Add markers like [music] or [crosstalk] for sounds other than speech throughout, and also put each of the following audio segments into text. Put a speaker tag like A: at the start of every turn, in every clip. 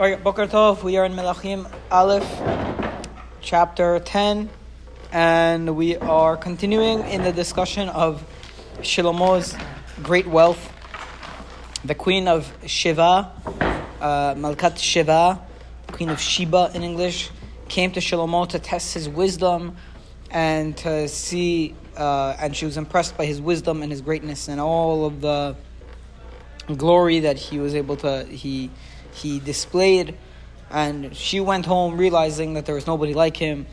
A: Boker Tov, we are in Melachim Aleph, chapter 10, and we are continuing in the discussion of Shlomo's great wealth. The queen of Shiva, uh, Malkat Shiva, queen of Sheba in English, came to Shlomo to test his wisdom and to see, uh, and she was impressed by his wisdom and his greatness and all of the glory that he was able to, he he displayed, and she went home realizing that there was nobody like him.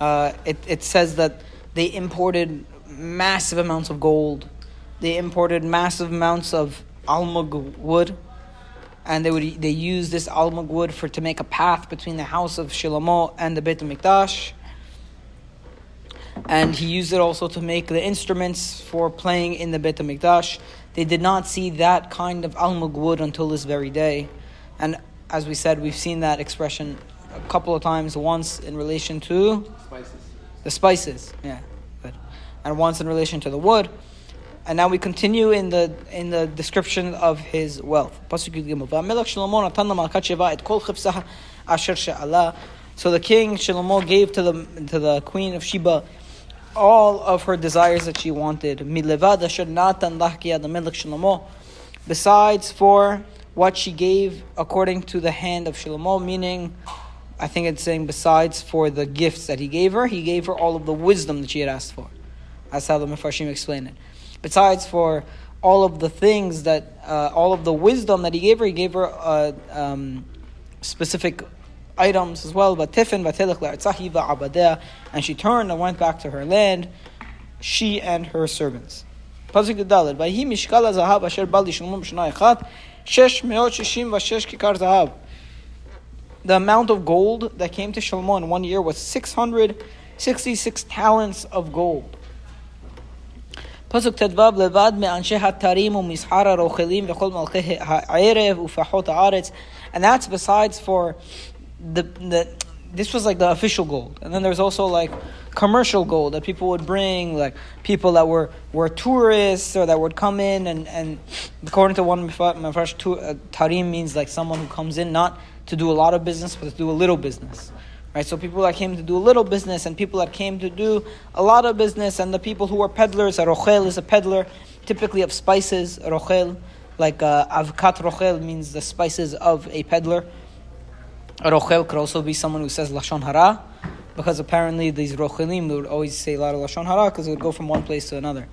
A: Uh, it, it says that they imported massive amounts of gold, they imported massive amounts of almug wood, and they would they used this almug wood for to make a path between the house of Shlomo and the Beit Hamikdash. And he used it also to make the instruments for playing in the Beit Hamikdash. They did not see that kind of almug wood until this very day. And as we said, we've seen that expression a couple of times. Once in relation to
B: Spices.
A: the spices, yeah, good, and once in relation to the wood. And now we continue in the in the description of his wealth. Pasuk Yud Gimel. "V'amelech Shlomo natan lamalkat Sheva et kol chifsah asher she'ala." So the king Shlomo gave to the to the queen of Sheba all of her desires that she wanted. Besides for what she gave according to the hand of Shlomo, meaning, I think it's saying besides for the gifts that he gave her, he gave her all of the wisdom that she had asked for. That's how the Mefarshim explain it. Besides for all of the things that, uh, all of the wisdom that he gave her, he gave her uh, um, specific items as well. But tifin vatelech le'artzahi va'abadeh, and she turned and went back to her land, she and her servants. Pasuk Daled. Vayhi mishkal zahav asher bal lishlomo b'shana echat, shesh meot shishim v'shesh kikar zahav. The amount of gold that came to Shlomo in one year was 666 talents of gold. פסוק ט"ו לבד מאנשי התרים ומסחר הרוכל וכל מלכי הערב ופחות הארץ and that's besides for the, the this was like the official gold and then there's also like commercial gold that people would bring like people that were were tourists or that would come in and and according to one mafresh uh, tarim means like someone who comes in not to do a lot of business but to do a little business Right, so people that came to do a little business and people that came to do a lot of business and the people who were peddlers, a rochel is a peddler, typically of spices, rochel, like uh, avkat rochel means the spices of a peddler. Rochel could also be someone who says lashon hara, because apparently these rochelim would always say a lot of lashon hara because it would go from one place to another,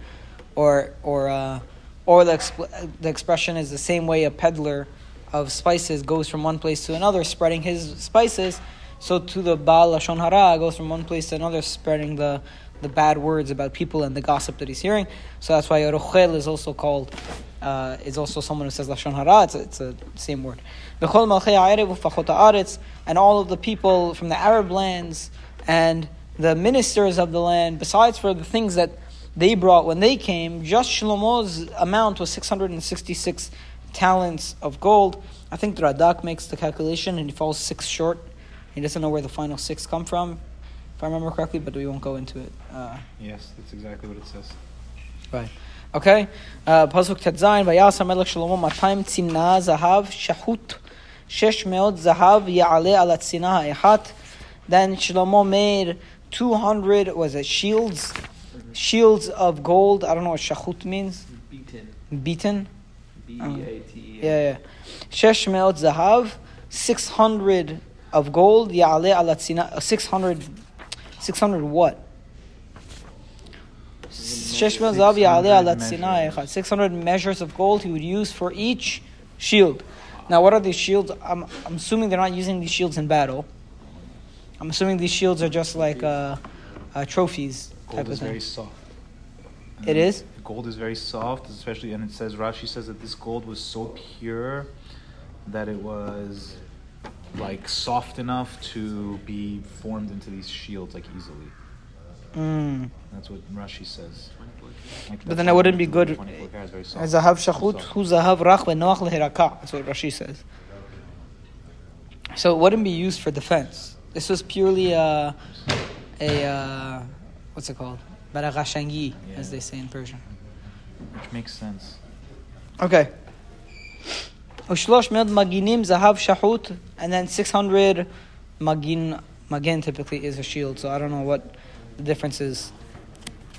A: or or uh, or the expl- the expression is the same way a peddler of spices goes from one place to another, spreading his spices. So to the Baal Lashon Hara goes from one place to another, spreading the, the bad words about people and the gossip that he's hearing. So that's why Rochel is also called, uh, is also someone who says Lashon Hara. It's a, it's a same word. And all of the people from the Arab lands and the ministers of the land, besides for the things that they brought when they came, just Shlomo's amount was 666 talents of gold. I think the Radak makes the calculation and he falls six short. He doesn't know where the final six come from, if I remember correctly, but we won't go into it. Uh,
B: Yes, that's exactly what it says.
A: right. Okay. Uh, Pasuk Tetzain, Vayasa Melech Shlomo Matayim Tzimna Zahav Shahut Shesh Meot Zahav Ya'ale Ala Tzina Echat. Then Shlomo made 200, was it shields? Shields of gold. I don't know what Shahut means.
B: Beaten.
A: Beaten?
B: B
A: Um,
B: E A T E.
A: Yeah, yeah. Shesh Meot Zahav, 600 of gold, Ya'ale ala tzina, 600, 600 what? Shesh Meot Zahav Ya'ale ala tzina echad. 600 measures of gold he would use for each shield. Now, what are these shields? I'm, I'm assuming they're not using these shields in battle. I'm assuming these shields are just like uh, uh, trophies type
B: Gold is very soft.
A: It is?
B: Gold is very soft, especially, and it says Rashi says that this gold was so pure that it was like soft enough to be formed into these shields like easily.
A: Mm.
B: That's what Rashi says. Like,
A: But then it wouldn't be good.
B: 24 karat is very soft.
A: Zahav shachut hu zahav rach v'noach leheraka. That's what Rashi says. So it wouldn't be used for defense. This was purely a, a uh, what's it called? Baragashangi, as they say in Persian.
B: Which makes sense.
A: Okay. Ushlosh mil maginim zahav shahut, and then 600 magin. Magin typically is a shield, so I don't know what the difference is.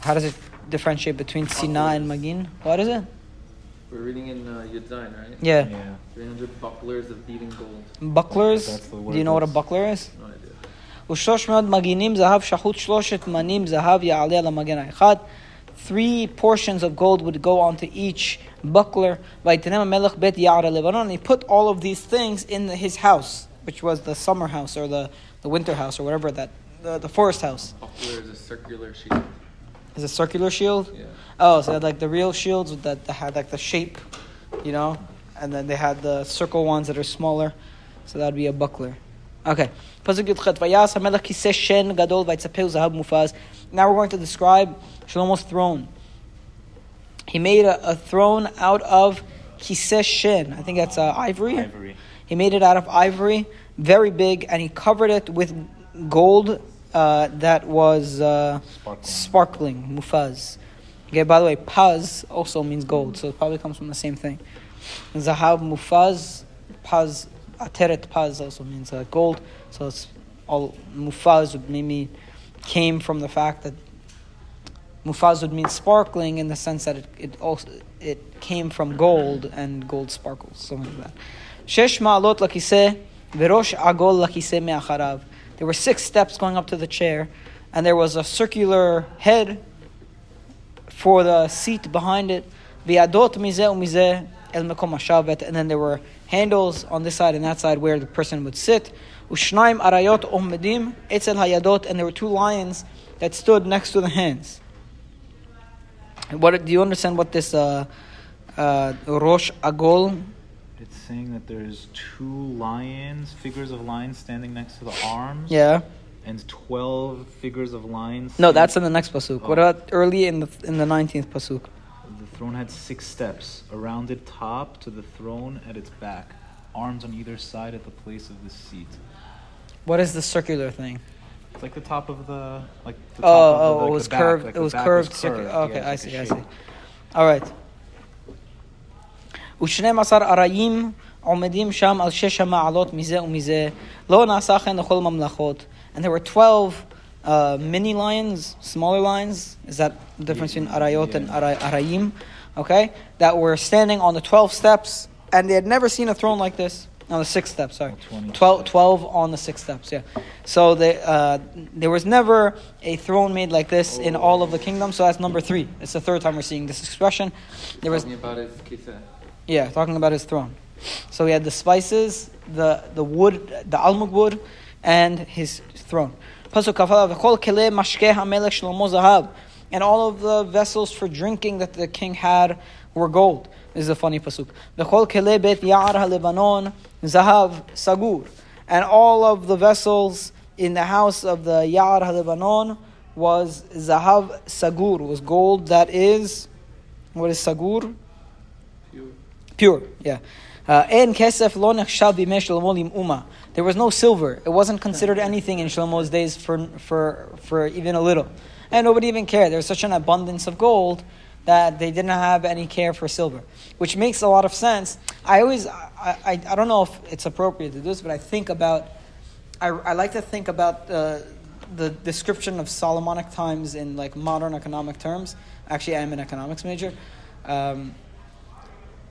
A: How does it differentiate between Sina and Magin? What is it?
C: We're reading in uh, Yud Zayin, right?
A: Yeah.
B: Yeah.
C: 300 bucklers of beating gold.
A: Bucklers.
B: That's the
A: Do you know what a
B: word.
A: buckler is?
C: No idea.
A: ושלוש מאות מגינים זהב שחוט שלושת מנים זהב יעלה על המגן האחד. Three portions of gold would go onto each buckler. ויתנם המלך בית יער הלבנון. And he put all of these things in his house, which was the summer house or the, the winter house or whatever that, the, the forest house.
C: Buckler is a circular shield.
A: Is a circular shield?
C: Yeah.
A: Oh, so they had like the real shields that, that had like the shape, you know, and then they had the circle ones that are smaller. So that would be a buckler. Okay. Pasuk Yudchet, "Vayas hamelech kiseh shen gadol vaytzapeu zahav mufaz." Now we're going to describe Shlomo's throne. He made a, a throne out of kiseh shen. I think that's uh, ivory.
B: Ivory.
A: He made it out of ivory, very big, and he covered it with gold uh, that was uh,
B: Sparkling.
A: sparkling, mufaz. Okay, by the way, paz also means gold, so it probably comes from the same thing. Zahab mufaz, paz, ateret paz also means uh, gold, so it's all mufaz would maybe came from the fact that mufaz would mean sparkling in the sense that it, it also it came from gold and gold sparkles, something like that. Shesh ma'alot lakiseh v'rosh agol lakiseh me'acharav. There were six steps going up to the chair, and there was a circular head for the seat behind it. V'yadot mizeh u'mizeh el mekom hashavet. And then there were handles on this side and that side where the person would sit. Ushnaim arayot omedim etzel hayadot. And there were two lions that stood next to the hands. What do you understand what this uh, uh, Rosh Agol?
B: It's saying that there's two lions, figures of lions standing next to the arms.
A: Yeah.
B: And 12 figures of lions.
A: No, that's in the next pasuk. What
B: Oh.
A: about early in the in the nineteenth pasuk?
B: The throne had six steps. A rounded top to the throne at its back. Arms on either side at the place of the seat.
A: What is the circular thing?
B: It's like the top of the like the oh, top
A: Oh,
B: of the,
A: oh,
B: like
A: it was
B: back,
A: curved.
B: like
A: it was curved.
B: was
A: circular.
B: curved.
A: Okay,
B: Yeah,
A: I
B: like
A: see. I see. All right. ושנים עשר ארעים עומדים שם על שש המעלות מזה ומזה, לא נעשה כן לכל ממלכות. And there were 12 uh, mini lions, smaller lions. Is that the difference between arayot and ara- arayim? Okay? That were standing on the 12 steps, and they had never seen a throne like this. On the six steps, sorry.
B: Oh, 20
A: 12,
B: steps.
A: 12 on the six steps, yeah. So they, uh, there was never a throne made like this in all of the kingdom, so that's number three. It's the third time we're seeing this expression. There was Yeah, talking about his throne. So he had the spices, the, the wood, the almug wood, and his throne. Pasuk kafala mashkeh hamelech. And all of the vessels for drinking that the king had were gold. This is a funny pasuk. V'chol keleh bet ya'ar zahav sagur. And all of the vessels in the house of the Ya'ar halevanon was zahav sagur, was gold that is, what is sagur?
C: Pure,
A: yeah. Uh, En kesef lo nechshav bimei Shlomo lim'uma. There was no silver. It wasn't considered anything in Shlomo's days for, for, for even a little. And nobody even cared. There was such an abundance of gold that they didn't have any care for silver, which makes a lot of sense. I always, I, I, I don't know if it's appropriate to do this, but I think about, I, I like to think about uh, the description of Solomonic times in like modern economic terms. Actually, I am an economics major. Um,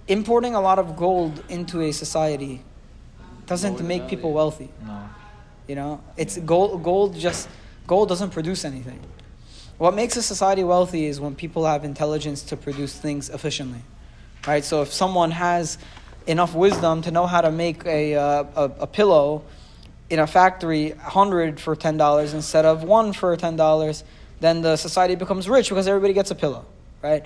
A: importing a lot of gold into a society doesn't make people wealthy.
B: No.
A: You know, it's gold. Gold just gold doesn't produce anything. What makes a society wealthy is when people have intelligence to produce things efficiently, right? So if someone has enough wisdom to know how to make a uh, a, a pillow in a factory, hundred for ten dollars instead of one for ten dollars, then the society becomes rich because everybody gets a pillow, right?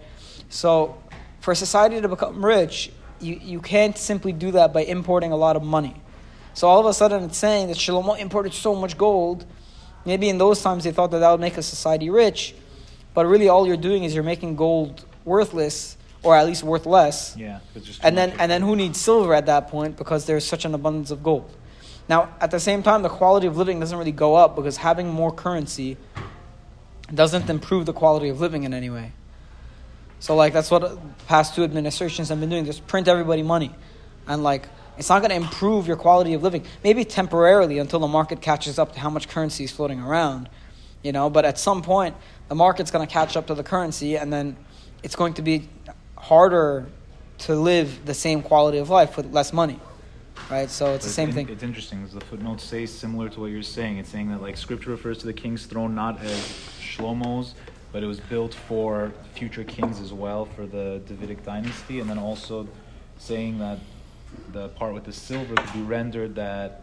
A: So for a society to become rich, you, you can't simply do that by importing a lot of money. So all of a sudden it's saying that Shlomo imported so much gold. Maybe in those times they thought that that would make a society rich, but really all you're doing is you're making gold worthless, or at least worth less.
B: Yeah. it's just too
A: And then and then who needs silver at that point because there's such an abundance of gold. Now at the same time the quality of living doesn't really go up because having more currency doesn't improve the quality of living in any way. So like that's what past two administrations have been doing, just print everybody money. and like it's not going to improve your quality of living. Maybe temporarily until the market catches up to how much currency is floating around, you know. But at some point, the market's going to catch up to the currency, and then it's going to be harder to live the same quality of life with less money, right? So it's
B: But
A: the same
B: in-
A: thing.
B: It's interesting. The footnotes say, similar to what you're saying. It's saying that like Scripture refers to the king's throne not as Shlomo's, but it was built for future kings as well for the Davidic dynasty, and then also saying that the part with the silver could be rendered that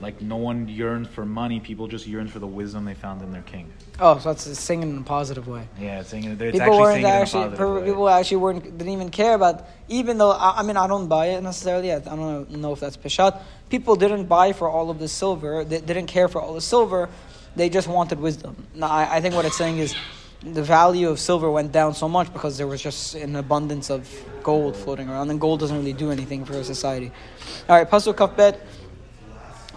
B: like no one yearned for money, people just yearned for the wisdom they found in their king.
A: Oh, so it's singing in a positive way.
B: Yeah, it's saying it- it's
A: people
B: actually
A: weren't
B: it in a
A: actually
B: positive
A: per-
B: way.
A: people actually weren't didn't even care about even though I, I mean I don't buy it necessarily I, I don't know if that's peshat people didn't buy for all of the silver they didn't care for all the silver they just wanted wisdom now I, I think what it's saying is the value of silver went down so much because there was just an abundance of gold floating around and gold doesn't really do anything for a society all right pasuk kafbet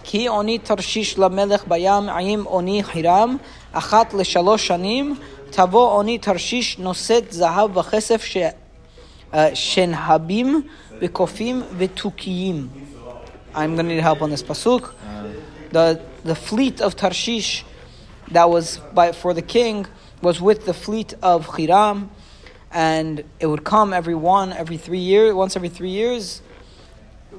A: כי אוני תרשיש למלך בים עם אוני חירם, אחת לשלוש שנים, תבוא אוני תרשיש נושאת זהב וכסף ש... אה, שנהבים וקופים ותוכיים. I'm going to need help on this pasuk. The, the fleet of Tarshish that was by, for the king was with the fleet of Hiram, and it would come every one, every three years, once every three years,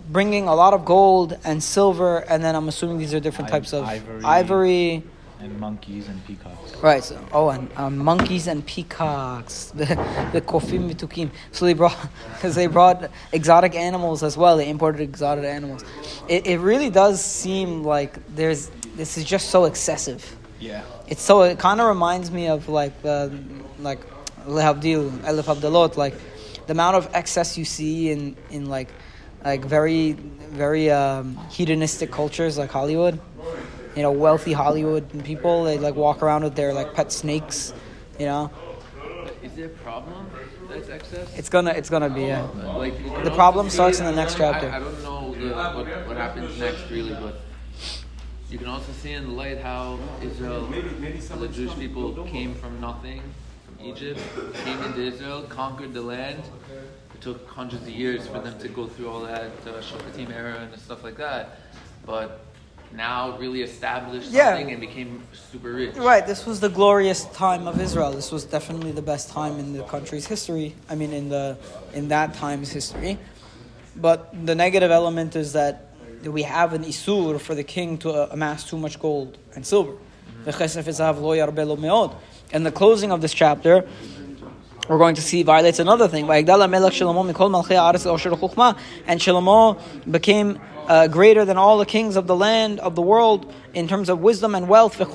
A: bringing a lot of gold and silver, and then I'm assuming these are different
B: I-
A: types of
B: ivory.
A: ivory.
B: and monkeys and peacocks.
A: Right. So, oh, and um, monkeys and peacocks, [laughs] the the kofim vitukim. So they brought [laughs] because they brought exotic animals as well. They imported exotic animals. It it really does seem like there's this is just so excessive.
B: Yeah.
A: It's so it kind of reminds me of like the like lehavdil elif abdalot like the amount of excess you see in in like like very very um, hedonistic cultures like Hollywood. You know, wealthy Hollywood people they like walk around with their like pet snakes. You know,
C: Is there a problem that's excess?
A: it's gonna it's gonna be yeah.
C: like
A: The problem starts in the next chapter.
C: I, I don't know the, what, what happens next really, but you can also see in the light how Israel, the Jewish people came from nothing, from Egypt, came into Israel, conquered the land. It took hundreds of years for them to go through all that uh, Shoftim era and stuff like that, but now really established
A: Yeah.
C: something and became super rich.
A: Right, this was the glorious time of Israel. This was definitely the best time in the country's history. I mean, in the in that time's history. But the negative element is that we have an isur for the king to uh, amass too much gold and silver. And the closing of this chapter, we're going to see violates another thing. And Shlomo became uh, greater than all the kings of the land of the world in terms of wisdom and wealth. And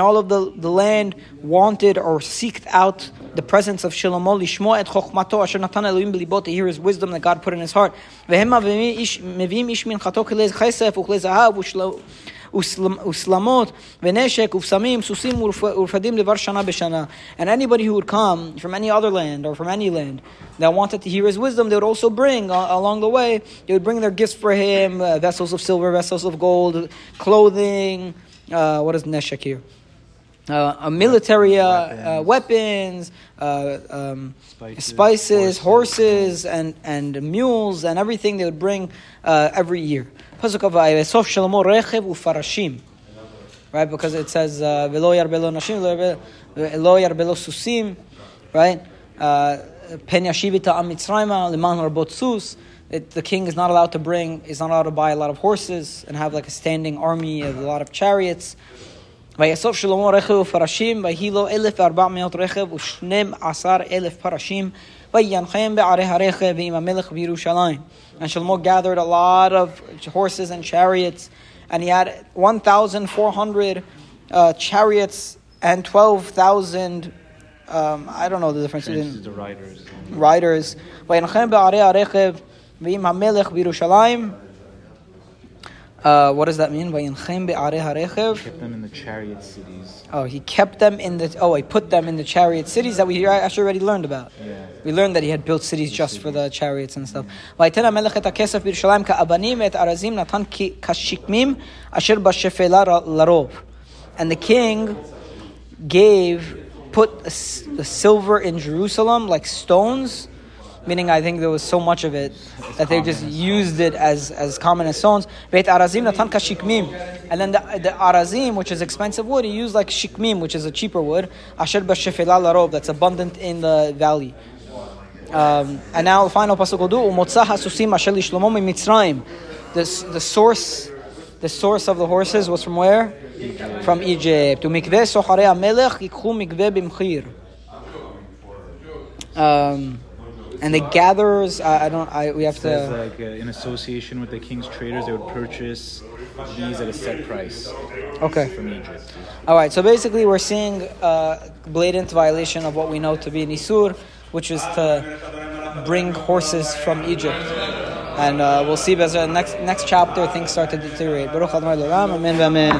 A: all of the, the land wanted or seeked out the presence of Shlomo lishmo et chokhmato asher natan Elohim b'libot to hear his wisdom that God put in his heart. V'hem mevim ish min chato kilez chesef uklez ahav uslamot v'neshek ufsamim susim urfadim levar shana b'shana. And anybody who would come from any other land or from any land that wanted to hear his wisdom, they would also bring uh, along the way. They would bring their gifts for him: uh, vessels of silver, vessels of gold, clothing. Uh, what is neshek here? Uh, a military uh, uh, weapons, uh, um,
B: Spices,
A: spices,
B: horses.
A: and, and mules, and everything they would bring uh, every year. Pasuk of Shlomo rechev ufarashim. Right, because it says velo yarbelo nashim, velo yarbelo susim, right? Uh, Pen yashivita am mitzrayma leman harbot sus. It- The king is not allowed to bring, is not allowed to buy a lot of horses and have like a standing army of a lot of chariots. ויאסוף שלמה רכב ופרשים, ויהי לו אלף וארבע מאות רכב ושנים עשר אלף פרשים, וינחם בערי הרכב ועם המלך בירושלים. And Shlomo gathered a lot of horses and chariots, and he had 1,400 uh, chariots and 12,000, um, I don't know the difference. in-
B: Translated to riders.
A: riders. וינחם בערי הרכב ועם המלך בירושלים. Uh, what does that mean? He
B: kept them in the chariot cities.
A: Oh, he kept them in the. Oh, he put them in the chariot cities that we actually already learned about.
B: Yeah.
A: We learned that he had built cities just cities. for the chariots and stuff. Yeah. And the king gave put the silver in Jerusalem like stones Meaning, I think there was so much of it that they just used it as, as common as stones. Beit Arazim natan kashikmim. And then the, the Arazim, which is expensive wood, he used like shikmim, which is a cheaper wood. Asher b'shefela larov, that's abundant in the valley. Um, and now the final pasuk will do umotzah hasusim asher lishlomo mitzrayim. The source, the source of the horses was from where? From Egypt. Umikveh soharei amelech yikhu mikveh bimchir. Um, and the gatherers, I, I don't, I we have
B: says
A: to.
B: like uh, in association with the king's traders, they would purchase these at a set price
A: Okay.
B: from Egypt.
A: All right. So basically, we're seeing a blatant violation of what we know to be nisur, which is to bring horses from Egypt. And uh, we'll see, as the next next chapter, things start to deteriorate. Baruch Adonai Amen.